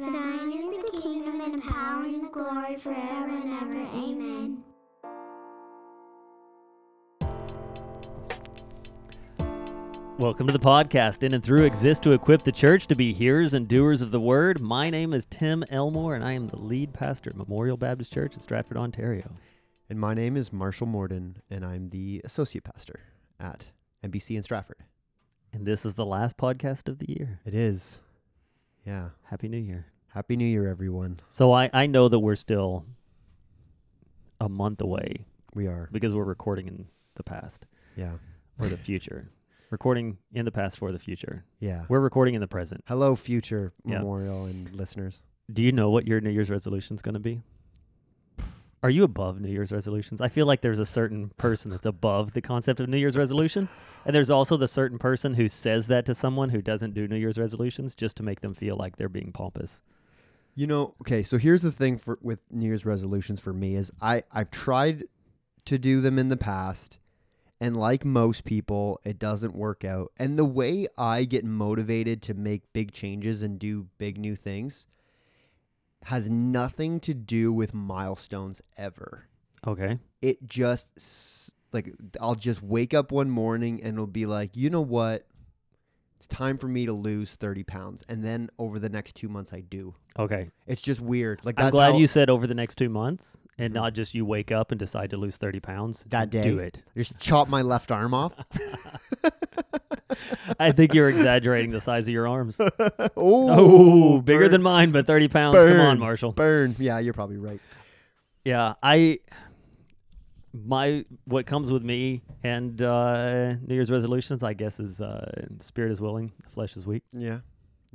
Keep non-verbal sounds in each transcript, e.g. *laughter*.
For thine is the kingdom and the power and the glory forever and ever. Amen. Welcome to the podcast. In and through exist to equip the church to be hearers and doers of the word. My name is Tim Elmore, and I am the lead pastor at Memorial Baptist Church in Stratford, Ontario. And my name is Marshall Morden, and I'm the associate pastor at MBC in Stratford. And this is the last podcast of the year. It is. Yeah. Happy New Year. Happy New Year, everyone. So I, I know that we're still a month away We are. because we're recording in the past Yeah. or the future. *laughs* recording in the past for the future. Yeah. We're recording in the present. Hello, future Yeah. memorial and listeners. Do you know what your New Year's resolution is going to be? Are you above New Year's resolutions? I feel like there's a certain person that's above the concept of New Year's resolution, and there's also the certain person who says that to someone who doesn't do New Year's resolutions just to make them feel like they're being pompous. You know, okay, so here's the thing for with New Year's resolutions for me is I I've tried to do them in the past and like most people, it doesn't work out. And the way I get motivated to make big changes and do big new things has nothing to do with milestones ever. Okay. It just like I'll just wake up one morning and it'll be like, "You know what? It's time for me to lose 30 pounds." And then over the next 2 months I do. Okay. It's just weird. Like I'm glad how- you said over the next two months and Mhm. not just you wake up and decide to lose 30 pounds. That day. Do it. just chop my left arm off. *laughs* *laughs* I think you're exaggerating the size of your arms. *laughs* oh, Oh, bigger burn, than mine, but 30 pounds. Come on, Marshall. burn. Yeah, you're probably right. Yeah, I my what comes with me and uh, New Year's resolutions, I guess, is uh, spirit is willing, flesh is weak. Yeah.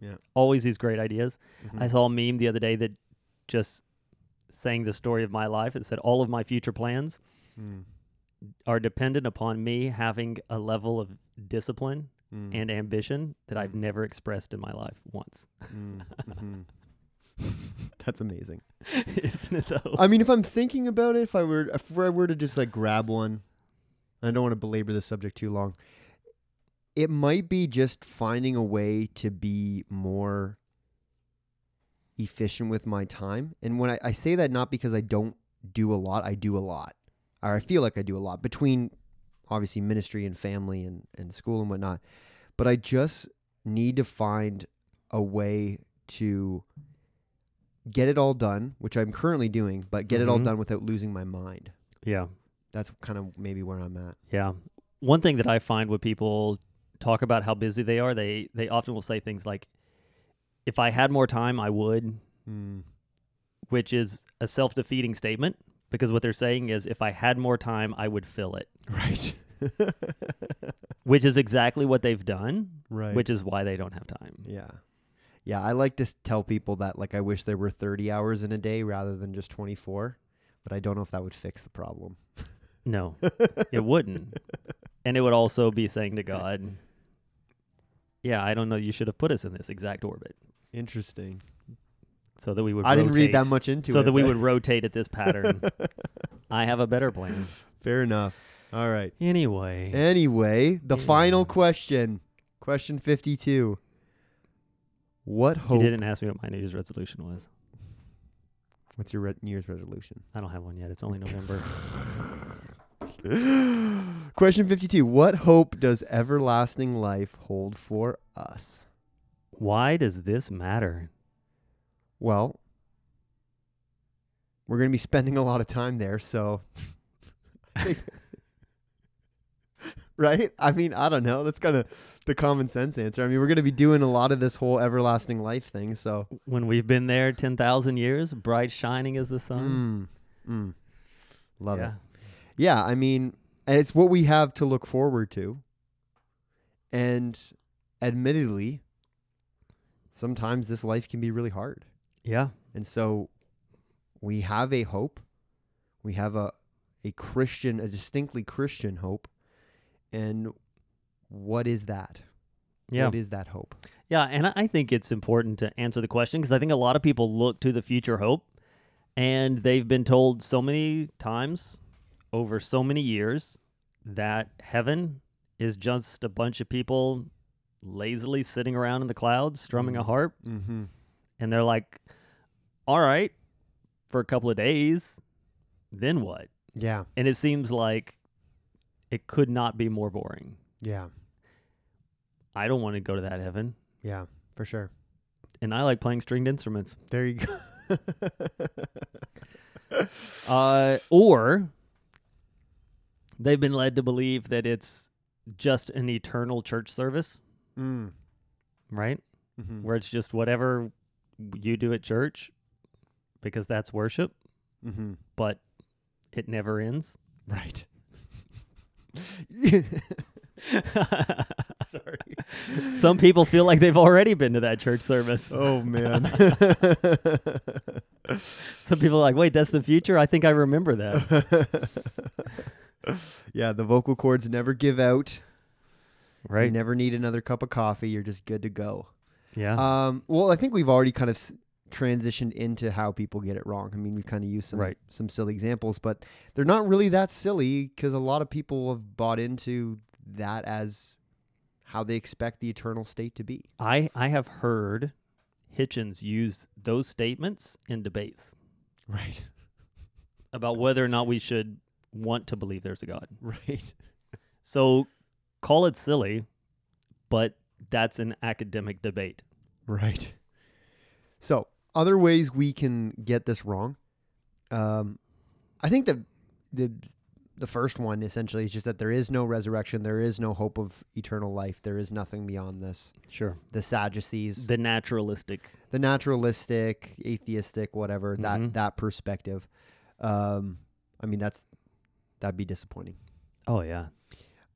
Yeah. Always these great ideas. Mhm. I saw a meme the other day that just sang the story of my life. It said all of my future plans Mm, are dependent upon me having a level of discipline mm, and ambition that I've Mm. never expressed in my life once. mm, mhm. *laughs* That's amazing. Isn't it though? I mean, if I'm thinking about it, if I were if I were to just like grab one, I don't want to belabor the subject too long. It might be just finding a way to be more efficient with my time. And when I, I say that, not because I don't do a lot, I do a lot, or I feel like I do a lot between obviously ministry and family and, and school and whatnot. But I just need to find a way to get it all done, which I'm currently doing, but get it all Mhm. done without losing my mind. yeah. That's kind of maybe where I'm at. Yeah. One thing that I find when people talk about how busy they are, they they often will say things like if I had more time, I would, Mm. which is a self-defeating statement because what they're saying is if I had more time, I would fill it, *laughs* Right. *laughs* which is exactly what they've done, right. which is why they don't have time. yeah. Yeah, I like to tell people that like I wish there were 30 hours in a day rather than just 24, but I don't know if that would fix the problem. No, *laughs* it wouldn't. And it would also be saying to God, yeah, I don't know, you should have put us in this exact orbit Interesting. So that we would I didn't read that rotate- much into so it. that we *laughs* would rotate at this pattern. I have a better plan. Fair enough. All right. Anyway, Anyway, the Yeah. final question. Question 52. What you hope didn't ask me what my New Year's resolution was. What's your re- New Year's resolution? I don't have one yet. It's only November. *laughs* Question 52. What hope does everlasting life hold for us? Why does this matter? Well, we're going to be spending a lot of time there, so. *laughs* right? I mean, I don't know. That's kind of the common sense answer. I mean, we're going to be doing a lot of this whole everlasting life thing, so. When we've been there 10,000 years, bright shining as the sun. Mm, mm. Love yeah. it. Yeah, I mean, and it's what we have to look forward to. And admittedly, sometimes this life can be really hard. Yeah. And so we have a hope. We have a a Christian, a distinctly Christian hope. And what is that? Yeah. What is that hope? Yeah, and I- think it's important to answer the question because I think a lot of people look to the future hope and they've been told so many times over so many years that heaven is just a bunch of people lazily sitting around in the clouds strumming a Mm. harp Mm-hmm. And they're like, all right, for a couple of days, then what? Yeah. And it seems like it could not be more boring. Yeah. I don't want to go to that heaven. Yeah. For sure. And I like playing stringed instruments. There you go. *laughs* Uh, or they've been led to believe that it's just an eternal church service, mm. right? hmm Where it's just whatever you do at church because that's worship, hmm but it never ends. *laughs* Right. *laughs* Sorry. Some people feel like they've already been to that church service. *laughs* Oh man. Some people are like, wait, that's the future? I think I remember that. yeah, the vocal cords never give out. Right. You never need another cup of coffee. You're just good to go. Yeah. Um, well, I think we've already kind of transitioned into how people get it wrong. I mean, we kind of used some Right. some silly examples, but they're not really that silly because a lot of people have bought into that as how they expect the eternal state to be. I, I have heard Hitchens use those statements in debates Right. *laughs* about whether or not we should want to believe there's a God. Right. *laughs* So call it silly, but that's an academic debate. Right. So, other ways we can get this wrong. Um, I think that the the first one essentially is just that there is no resurrection, there is no hope of eternal life, there is nothing beyond this. Sure. The Sadducees, The naturalistic. the naturalistic, atheistic, whatever that Mhm. that perspective. Um, I mean, that's that'd be disappointing. Oh yeah.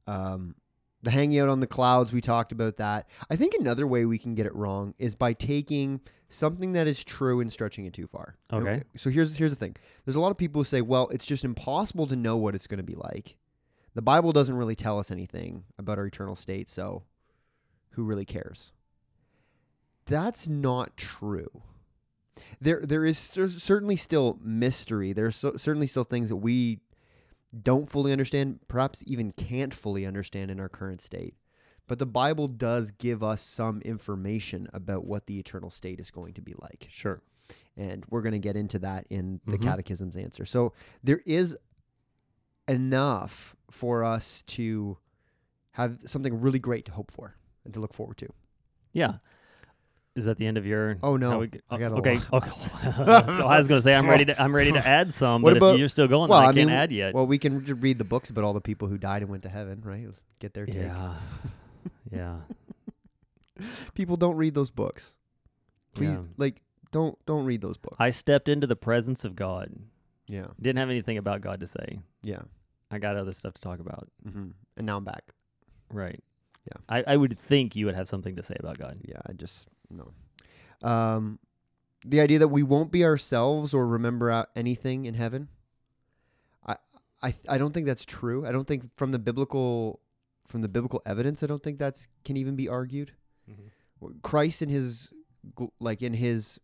um, the hanging out on the clouds we talked about that. I think another way we can get it wrong is by taking something that is true and stretching it too far. Okay. so here's here's the thing. There's a lot of people who say well it's just impossible to know what it's going to be like. The bible doesn't really tell us anything about our eternal state so who really cares? That's not true. There there is cer- certainly still mystery. There's so, certainly still things that we don't fully understand, perhaps even can't fully understand in our current state. But the Bible does give us some information about what the eternal state is going to be like. Sure. And we're going to get into that in the Mhm. Catechism's answer. So there is enough for us to have something really great to hope for and to look forward to. Yeah. Is that the end of your? Oh, no. we I got a okay. Okay. *laughs* I was going to say I'm ready to. I'm ready to add some, What but about- if you're still going, well, I, I can't add yet. Well, we can read the books about all the people who died and went to heaven, right? Get their take. yeah. *laughs* yeah. People don't read those books. Please, Yeah. like, don't don't read those books. I stepped into the presence of God. yeah, Didn't have anything about God to say. yeah. I got other stuff to talk about. hmm And now I'm back. Right. Yeah. I, I would think you would have something to say about God. Yeah, I just no. Um, the idea that we won't be ourselves or remember anything in heaven. I I I don't think that's true. I don't think from the biblical from the biblical evidence, I don't think that's can even be argued. Christ in his like in his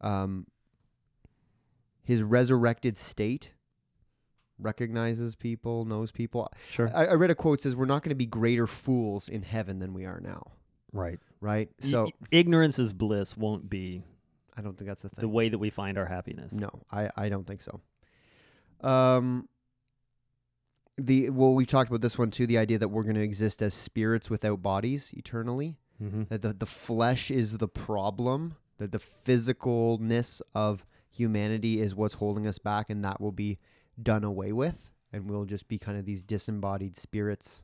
um his resurrected state recognizes people, knows people. Sure. I, I read a quote says we're not going to be greater fools in heaven than we are now, right. right? So ignorance is bliss won't be I don't think that's the thing. the way that we find our happiness. No, I, I don't think so. Um, the well, we talked about this one too. The idea that we're going to exist as spirits without bodies eternally. Mm-hmm. That the the flesh is the problem. That the physicalness of humanity is what's holding us back, and that will be done away with, and we'll just be kind of these disembodied spirits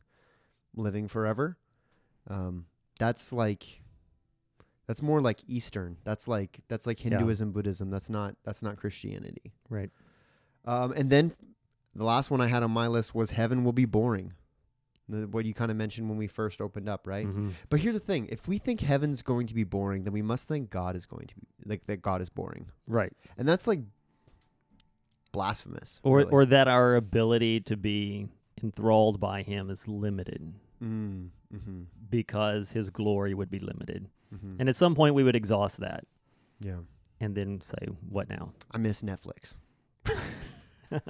living forever. Um, that's like. That's more like Eastern. That's like that's like Yeah. Hinduism, Buddhism. That's not that's not Christianity. Right. Um, and then the last one I had on my list was heaven will be boring. The, what you kind of mentioned when we first opened up, right? Mhm. But here's the thing: if we think heaven's going to be boring, then we must think God is going to be like that. God is boring, Right. and that's like blasphemous. Or really. or that our ability to be enthralled by Him is limited mm, mm-hmm, because His glory would be limited, mm-hmm. and at some point we would exhaust that, yeah, and then say, "What now?" I miss Netflix. *laughs*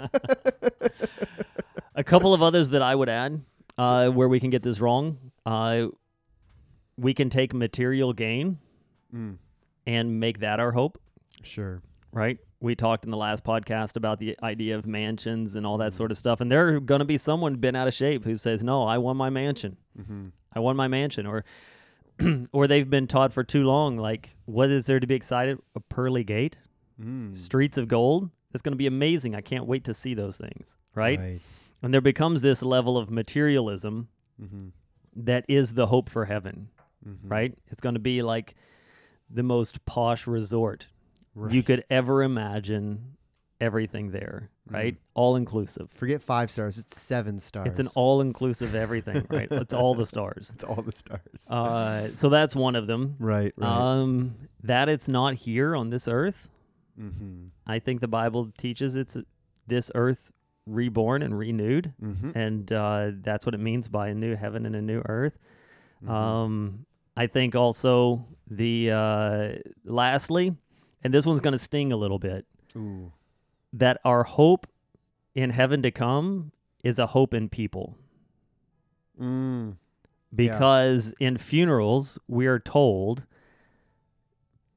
A couple of others that I would add, uh, where we can get this wrong. Uh, we can take material gain Mm, and make that our hope, Sure. right? We talked in the last podcast about the idea of mansions and all that sort of stuff. And there going to be someone been out of shape who says, "No, I want my mansion. Mm-hmm. I want my mansion." Or *clears throat* or they've been taught for too long like, "What is there to be excited? A pearly gate, Mm. streets of gold? It's going to be amazing. I can't wait to see those things." Right? Right. And there becomes this level of materialism Mm-hmm. that is the hope for heaven, Mm-hmm. right? It's going to be like the most posh resort Right. you could ever imagine everything there, right? All inclusive. Forget five stars. It's seven stars. It's an all inclusive everything, *laughs* right? It's all the stars. It's all the stars. Uh, so that's one of them. right. Right. Um, that it's not here on this earth. mm-hmm. I think the Bible teaches it's uh, this earth reborn and renewed, Mm-hmm. and uh, that's what it means by a new heaven and a new earth. Mm-hmm. Um, I think also the uh, lastly, and this one's going to sting a little bit, Ooh. that our hope in heaven to come is a hope in people. Mm. Because in funerals, we are told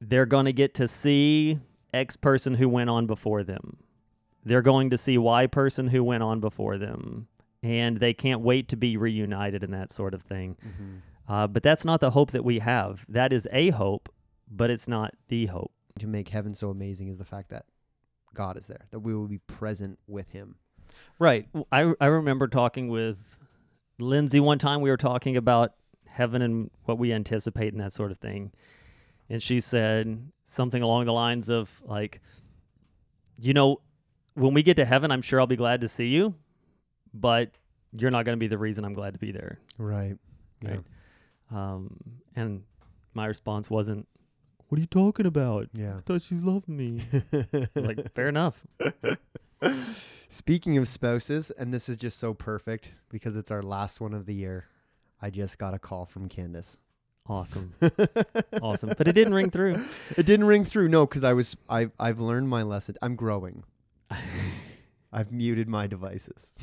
they're going to get to see X person who went on before them. They're going to see Y person who went on before them. And they can't wait to be reunited and that sort of thing. Mm-hmm. Uh, but that's not the hope that we have. That is a hope, but it's not the hope. To make heaven so amazing is the fact that God is there, that we will be present with Him. Right. I, I remember talking with Lindsay one time. We were talking about heaven and what we anticipate and that sort of thing. And she said something along the lines of, like, you know, when we get to heaven, I'm sure I'll be glad to see you, but you're not going to be the reason I'm glad to be there. Right. Right. Um, and my response wasn't, What are you talking about? Yeah. I thought you loved me. like, fair enough. *laughs* Speaking of spouses, and this is just so perfect because it's our last one of the year. I just got a call from Candace. Awesome. *laughs* awesome. But it didn't ring through. *laughs* It didn't ring through, no, because I was I I've learned my lesson. I'm growing. I've muted my devices.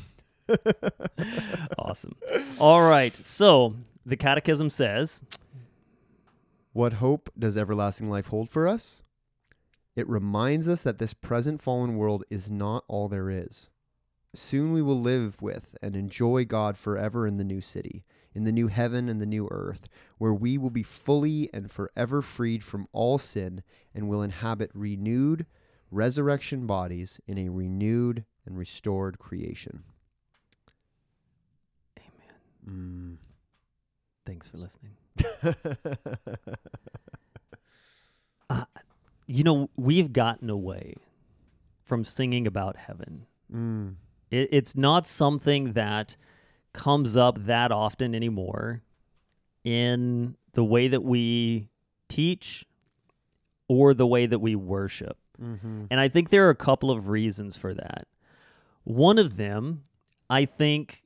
awesome. All right. So the catechism says, What hope does everlasting life hold for us? It reminds us that this present fallen world is not all there is. Soon we will live with and enjoy God forever in the new city, in the new heaven and the new earth, where we will be fully and forever freed from all sin and will inhabit renewed resurrection bodies in a renewed and restored creation. Amen. Mm. Thanks for listening. *laughs* You know, we've gotten away from singing about heaven. mm. It, it's not something that comes up that often anymore in the way that we teach or the way that we worship. Mm-hmm. And I think there are a couple of reasons for that. One of them, I think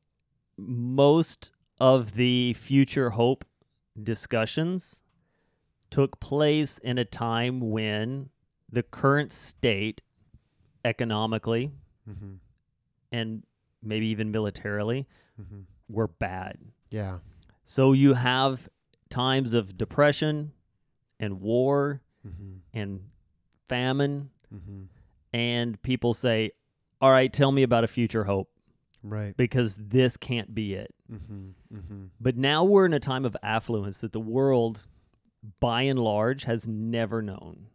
most of the future hope discussions took place in a time when the current state, economically Mm-hmm. and maybe even militarily, Mm-hmm. were bad. Yeah. So you have times of depression and war Mm-hmm. and famine Mm-hmm. and people say, "All right, tell me about a future hope Right. because this can't be it." Mm-hmm. Mm-hmm. But now we're in a time of affluence that the world by and large has never known.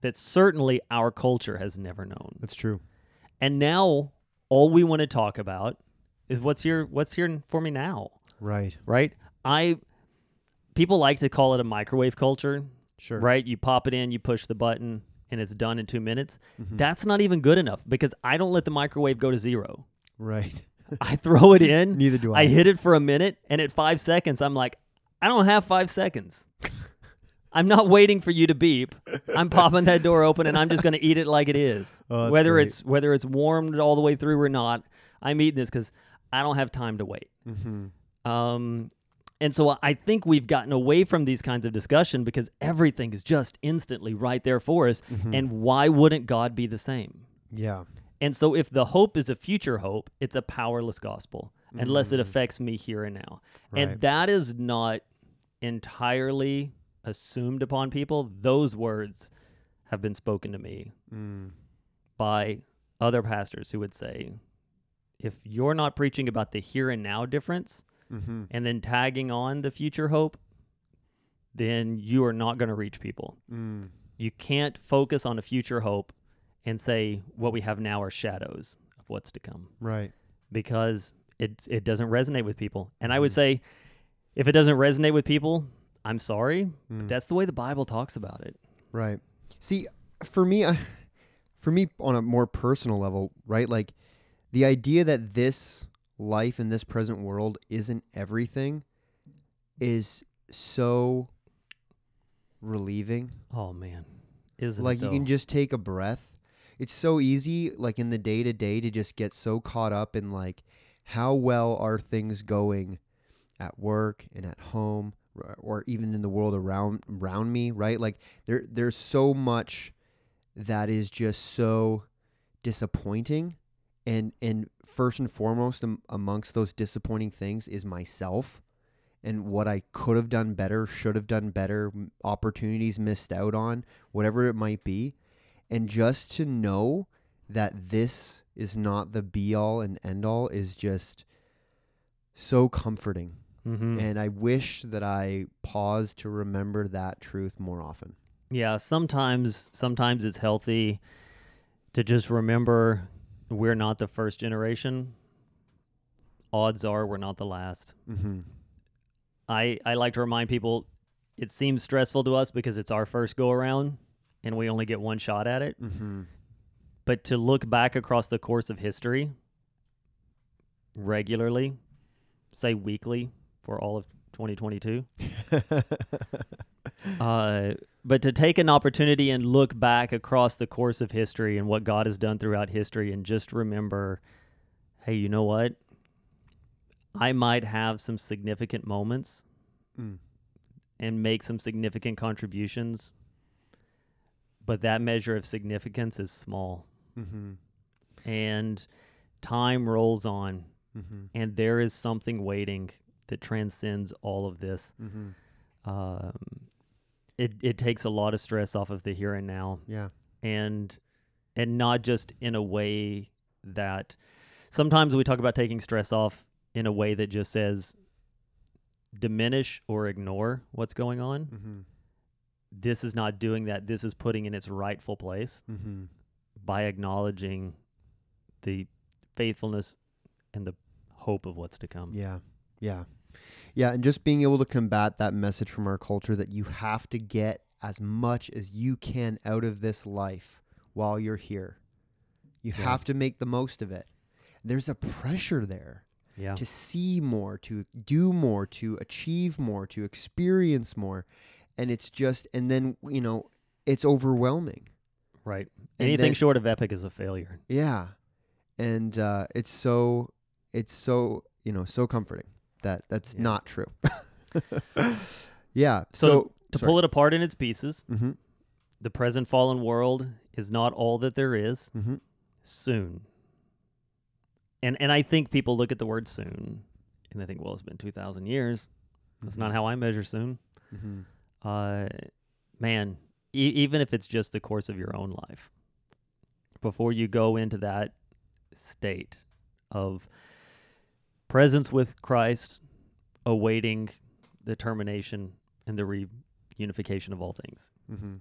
That certainly our culture has never known. That's true. And now all we want to talk about is what's here what's here for me now, Right. right? I people like to call it a microwave culture, Sure. right? You pop it in, you push the button and it's done in 2 minutes. Mhm. That's not even good enough because I don't let the microwave go to zero. Right. *laughs* I throw it in, Neither do I. I hit it for a minute, and at five seconds, I'm like, I don't have five seconds. *laughs* I'm not waiting for you to beep. I'm popping that door open, and I'm just going to eat it like it is. *laughs* Oh, whether great. it's whether it's warmed all the way through or not, I'm eating this because I don't have time to wait. Mm-hmm. Um, and so I think we've gotten away from these kinds of discussion because everything is just instantly right there for us. Mhm. And why wouldn't God be the same? Yeah. And so, if the hope is a future hope, it's a powerless gospel unless it Mm. affects me here and now. Right. And that is not entirely assumed upon people, those words have been spoken to me Mm. by other pastors who would say, if you're not preaching about the here and now difference Mm-hmm. and then tagging on the future hope, then you are not going to reach people. Mm. You can't focus on a future hope and say what we have now are shadows of what's to come Right. because it it doesn't resonate with people. And I would Mhm. say if it doesn't resonate with people, I'm sorry, Mm. but that's the way the Bible talks about it. Right. See, for me, I, for me, on a more personal level, right? Like the idea that this life in this present world isn't everything is so relieving. Oh man. Isn't like you can just take a breath. It's so easy, like in the day to day, to just get so caught up in like how well are things going at work and at home, or even in the world around around me. Right? Like there, there's so much that is just so disappointing, and and first and foremost am, amongst those disappointing things is myself and what I could have done better, should have done better, opportunities missed out on, whatever it might be. And just to know that this is not the be all and end all is just so comforting. Mhm. And I wish that I paused to remember that truth more often. Yeah, sometimes sometimes it's healthy to just remember we're not the first generation. Odds are we're not the last. Mm-hmm. I I like to remind people it seems stressful to us because it's our first go around and we only get one shot at it. Mm-hmm. But to look back across the course of history regularly, say weekly for all of 2022, *laughs* uh, but to take an opportunity and look back across the course of history and what God has done throughout history and just remember, hey, you know what? I might have some significant moments Mm. and make some significant contributions, but that measure of significance is small. mm-hmm. And time rolls on, Mm-hmm. and there is something waiting that transcends all of this. Mm-hmm. Um, it it takes a lot of stress off of the here and now, Yeah. and and not just in a way that sometimes we talk about taking stress off in a way that just says diminish or ignore what's going on. This is not doing that. This is putting in its rightful place Mm-hmm. by acknowledging the faithfulness and the hope of what's to come. Yeah. Yeah. Yeah. And just being able to combat that message from our culture that you have to get as much as you can out of this life while you're here. You Yeah. have to make the most of it. There's a pressure there Yeah. to see more, to do more, to achieve more, to experience more. And it's just, and then, you know, it's overwhelming. Right. And Anything then- short of epic is a failure. Yeah. And uh, it's so, it's so, you know, so comforting that that's Yeah. not true. *laughs* yeah. So, So, To pull it apart in its pieces, Mm-hmm. the present fallen world is not all that there is. Mm-hmm. Soon. And and I think people look at the word soon and they think, well, it's been two thousand years. That's not how I measure soon. Uh, man, e- even if it's just the course of your own life, before you go into that state of presence with Christ, awaiting the termination and the reunification of all things, Mm-hmm.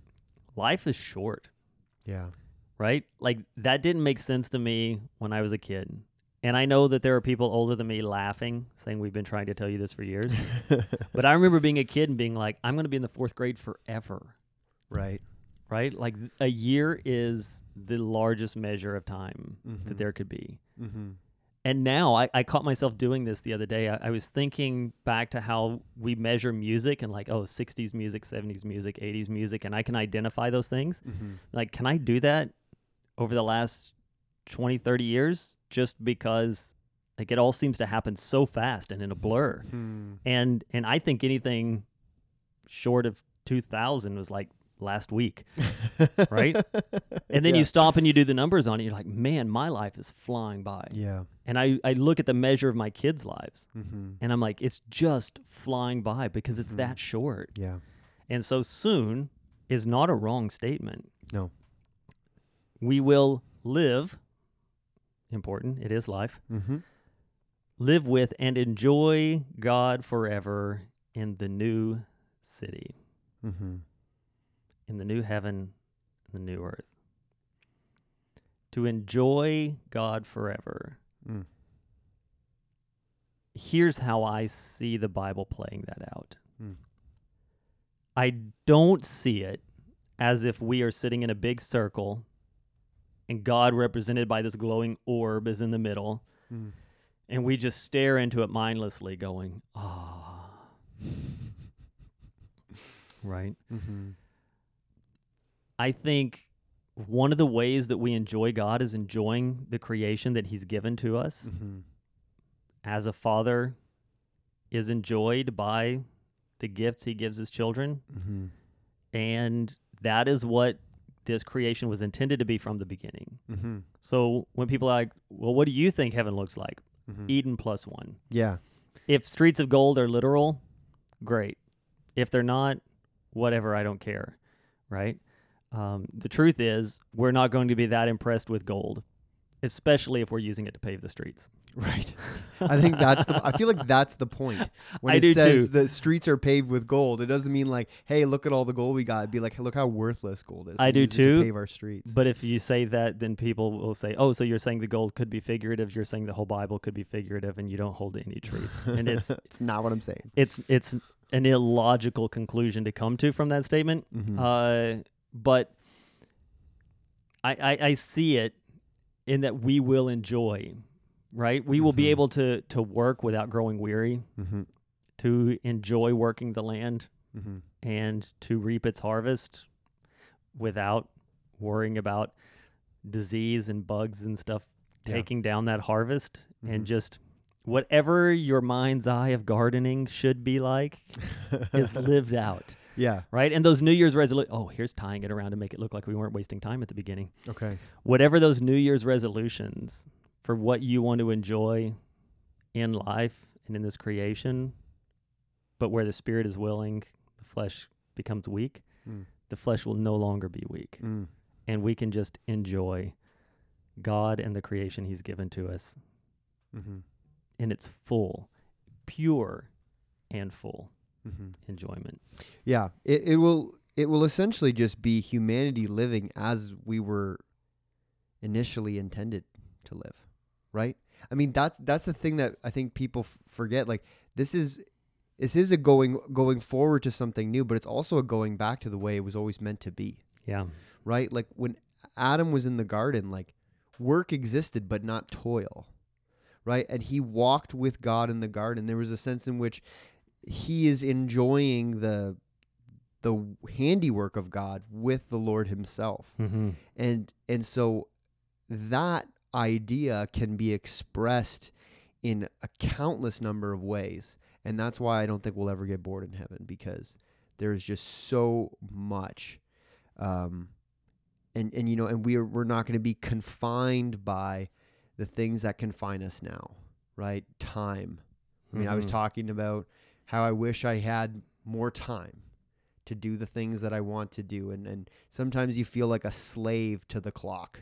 life is short, Yeah. right? Like that didn't make sense to me when I was a kid. And I know that there are people older than me laughing, saying we've been trying to tell you this for years. *laughs* but I remember being a kid and being like, I'm going to be in the fourth grade forever. right. right? Like a year is the largest measure of time Mhm. that there could be. Mm-hmm. And now I, I caught myself doing this the other day. I, I was thinking back to how we measure music and like, oh, 60s music, 70s music, 80s music, and I can identify those things. Mm-hmm. Like, can I do that over the last 20, 30 years just because like it all seems to happen so fast and in a blur? Hmm. And and I think anything short of 2000 was like last week. *laughs* Right? And then Yeah. you stop and you do the numbers on it. You're like, man, my life is flying by. Yeah. And I, I look at the measure of my kids' lives Mm-hmm. and I'm like, it's just flying by because it's Mhm. that short. Yeah. And so soon is not a wrong statement. No. We will live, important, it is life, Mm-hmm. live with and enjoy God forever in the new city, Mm-hmm. in the new heaven, the new earth. To enjoy God forever. Mm. Here's how I see the Bible playing that out. Mm. I don't see it as if we are sitting in a big circle and God, represented by this glowing orb, is in the middle, Mm. and we just stare into it mindlessly, going, ah. *laughs* right? Mm-hmm. I think one of the ways that we enjoy God is enjoying the creation that He's given to us. Mm-hmm. As a father is enjoyed by the gifts He gives His children. Mm-hmm. And that is what this creation was intended to be from the beginning. Mm-hmm. So when people are like, well, what do you think heaven looks like? Mm-hmm. Eden plus one. Yeah. If streets of gold are literal, great. If they're not, whatever, I don't care. Right? Um, the truth is, we're not going to be that impressed with gold, especially if we're using it to pave the streets. Right. *laughs* I think that's the. I feel like that's the point. *laughs* When I it do says too. the streets are paved with gold, it doesn't mean like, hey, look at all the gold we got. It'd be like, look how worthless gold is. I We do it to too, pave our streets. But if you say that, then people will say, oh, so you're saying the gold could be figurative. You're saying the whole Bible could be figurative, and you don't hold to any truth. and it's *laughs* it's not what I'm saying. it's it's an illogical conclusion to come to from that statement. Mhm. Uh, but I, I I see it in that we will enjoy, right? We will be Mhm. able to to work without growing weary, mm-hmm. to enjoy working the land Mm-hmm. and to reap its harvest without worrying about disease and bugs and stuff Yeah. taking down that harvest and just whatever your mind's eye of gardening should be like *laughs* is lived out yeah. right and those new year's resolutions oh here's tying it around to make it look like we weren't wasting time at the beginning Okay. whatever those new year's resolutions for what you want to enjoy in life and in this creation but where the spirit is willing the flesh becomes weak Mm. the flesh will no longer be weak Mm. and we can just enjoy god and the creation he's given to us Mm-hmm. in its full pure and full Mm-hmm. enjoyment Yeah. It it will it will essentially just be humanity living as we were initially intended to live, right? I mean that's that's the thing that I think people f- forget. Like this is this is a going going forward to something new, but it's also a going back to the way it was always meant to be. yeah right? Like when Adam was in the garden, like work existed but not toil, right? And he walked with God in the garden. There was a sense in which he is enjoying the the handiwork of God with the Lord himself. mm-hmm. And and so that idea can be expressed in a countless number of ways. And that's why I don't think we'll ever get bored in heaven because there's just so much um and and you know and we're we're not going to be confined by the things that confine us now, right? Time. I mean, I was Mhm. talking about how I wish I had more time to do the things that I want to do. And, and sometimes you feel like a slave to the clock,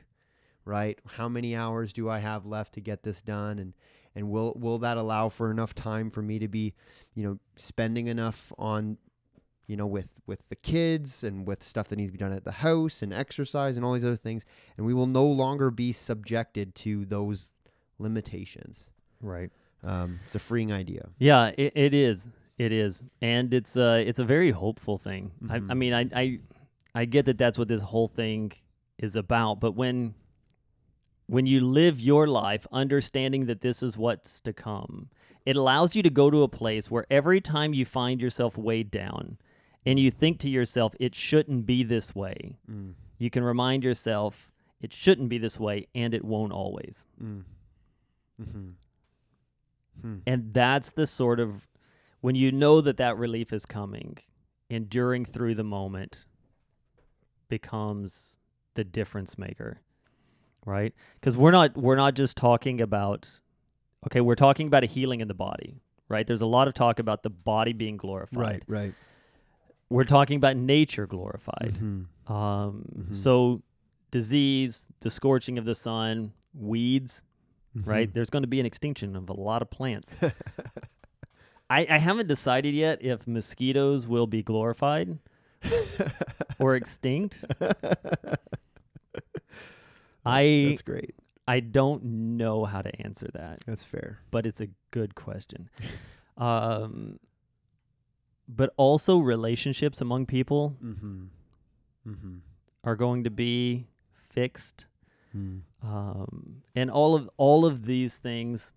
right? How many hours do I have left to get this done? And, and will, will that allow for enough time for me to be, you know, spending enough on, you know, with, with the kids and with stuff that needs to be done at the house and exercise and all these other things. And we will no longer be subjected to those limitations. right Um, it's a freeing idea. Yeah, it, it is. It is, and it's a it's a very hopeful thing. I, I Mhm. mean, I, I I get that that's what this whole thing is about. But when when you live your life understanding that this is what's to come, it allows you to go to a place where every time you find yourself weighed down, and you think to yourself, "It shouldn't be this way," Mm. you can remind yourself, "It shouldn't be this way," and it won't always. Mm. Mm-hmm. Hmm. And that's the sort of when you know that that relief is coming, enduring through the moment becomes the difference maker. Right? Cuz we're not we're not just talking about okay, we're talking about a healing in the body, right? There's a lot of talk about the body being glorified. Right, right. we're talking about nature glorified. Mhm. Um, Mhm. So, disease, the scorching of the sun, weeds, right? Mhm. There's going to be an extinction of a lot of plants. *laughs* I, I haven't decided yet if mosquitoes will be glorified *laughs* or extinct. *laughs* I That's great. I don't know how to answer that, That's fair. but it's a good question. *laughs* Um, but also relationships among people Mm-hmm. Mm-hmm. are going to be fixed, Mm. um, and all of all of these things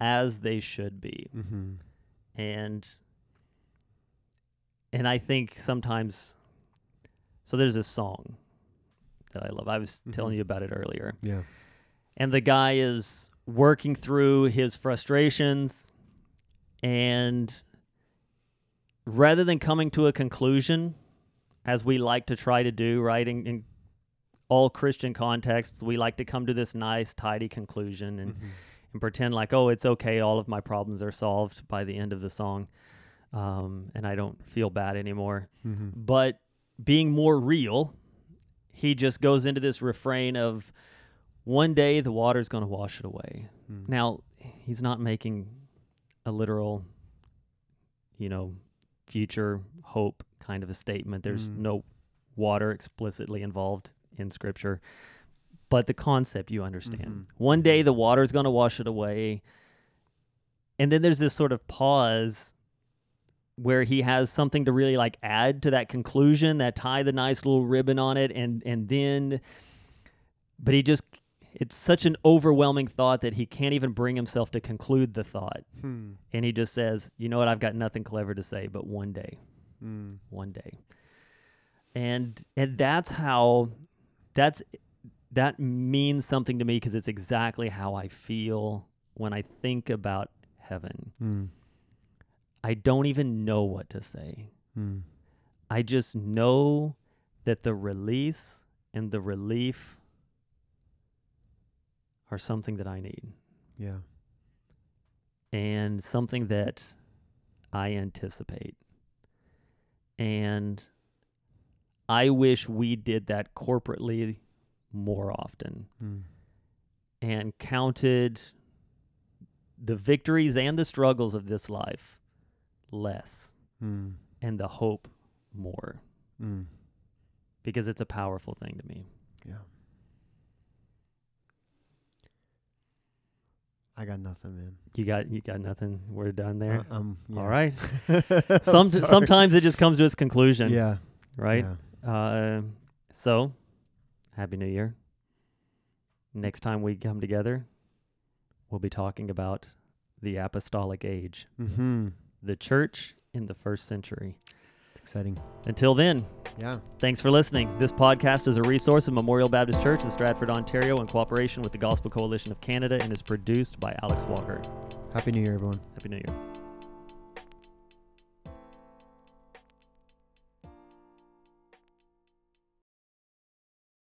as they should be. Mm-hmm. and and I think sometimes so there's this song that I love. I was telling Mhm. you about it earlier. Yeah. And the guy is working through his frustrations and rather than coming to a conclusion as we like to try to do, right? In, in all Christian contexts, we like to come to this nice, tidy conclusion and Mhm. and pretend like, oh, it's okay, all of my problems are solved by the end of the song, um, and I don't feel bad anymore. Mhm. But being more real, he just goes into this refrain of, one day the water's going to wash it away. Mm. Now, he's not making a literal, you know, future hope kind of a statement. There's Mm. no water explicitly involved in scripture. But the concept you understand. Mhm. One day the water's going to wash it away. And then there's this sort of pause where he has something to really like add to that conclusion, that tie the nice little ribbon on it and and then but he just it's such an overwhelming thought that he can't even bring himself to conclude the thought. Hmm. And he just says, "You know what? I've got nothing clever to say, but one day, Mm. one day." And and that's how that's that means something to me because it's exactly how I feel when I think about heaven. Mm. I don't even know what to say. Mm. I just know that the release and the relief are something that I need Yeah. and something that I anticipate. And I wish we did that corporately more often Mm. and counted the victories and the struggles of this life less Mm. and the hope more Mm. because it's a powerful thing to me. Yeah. I got nothing, man. You got you got nothing. We're done there. Uh, um, yeah. All right. *laughs* *laughs* Some sometimes it just comes to its conclusion, Yeah. right? Yeah. Uh, so, happy New Year. Next time we come together, we'll be talking about the apostolic age, Mm-hmm. The church in the first century. Exciting. Until then, Yeah. thanks for listening. This podcast is a resource of Memorial Baptist Church in Stratford, Ontario, in cooperation with the Gospel Coalition of Canada, and is produced by Alex Walker. Happy New Year, everyone. Happy New Year.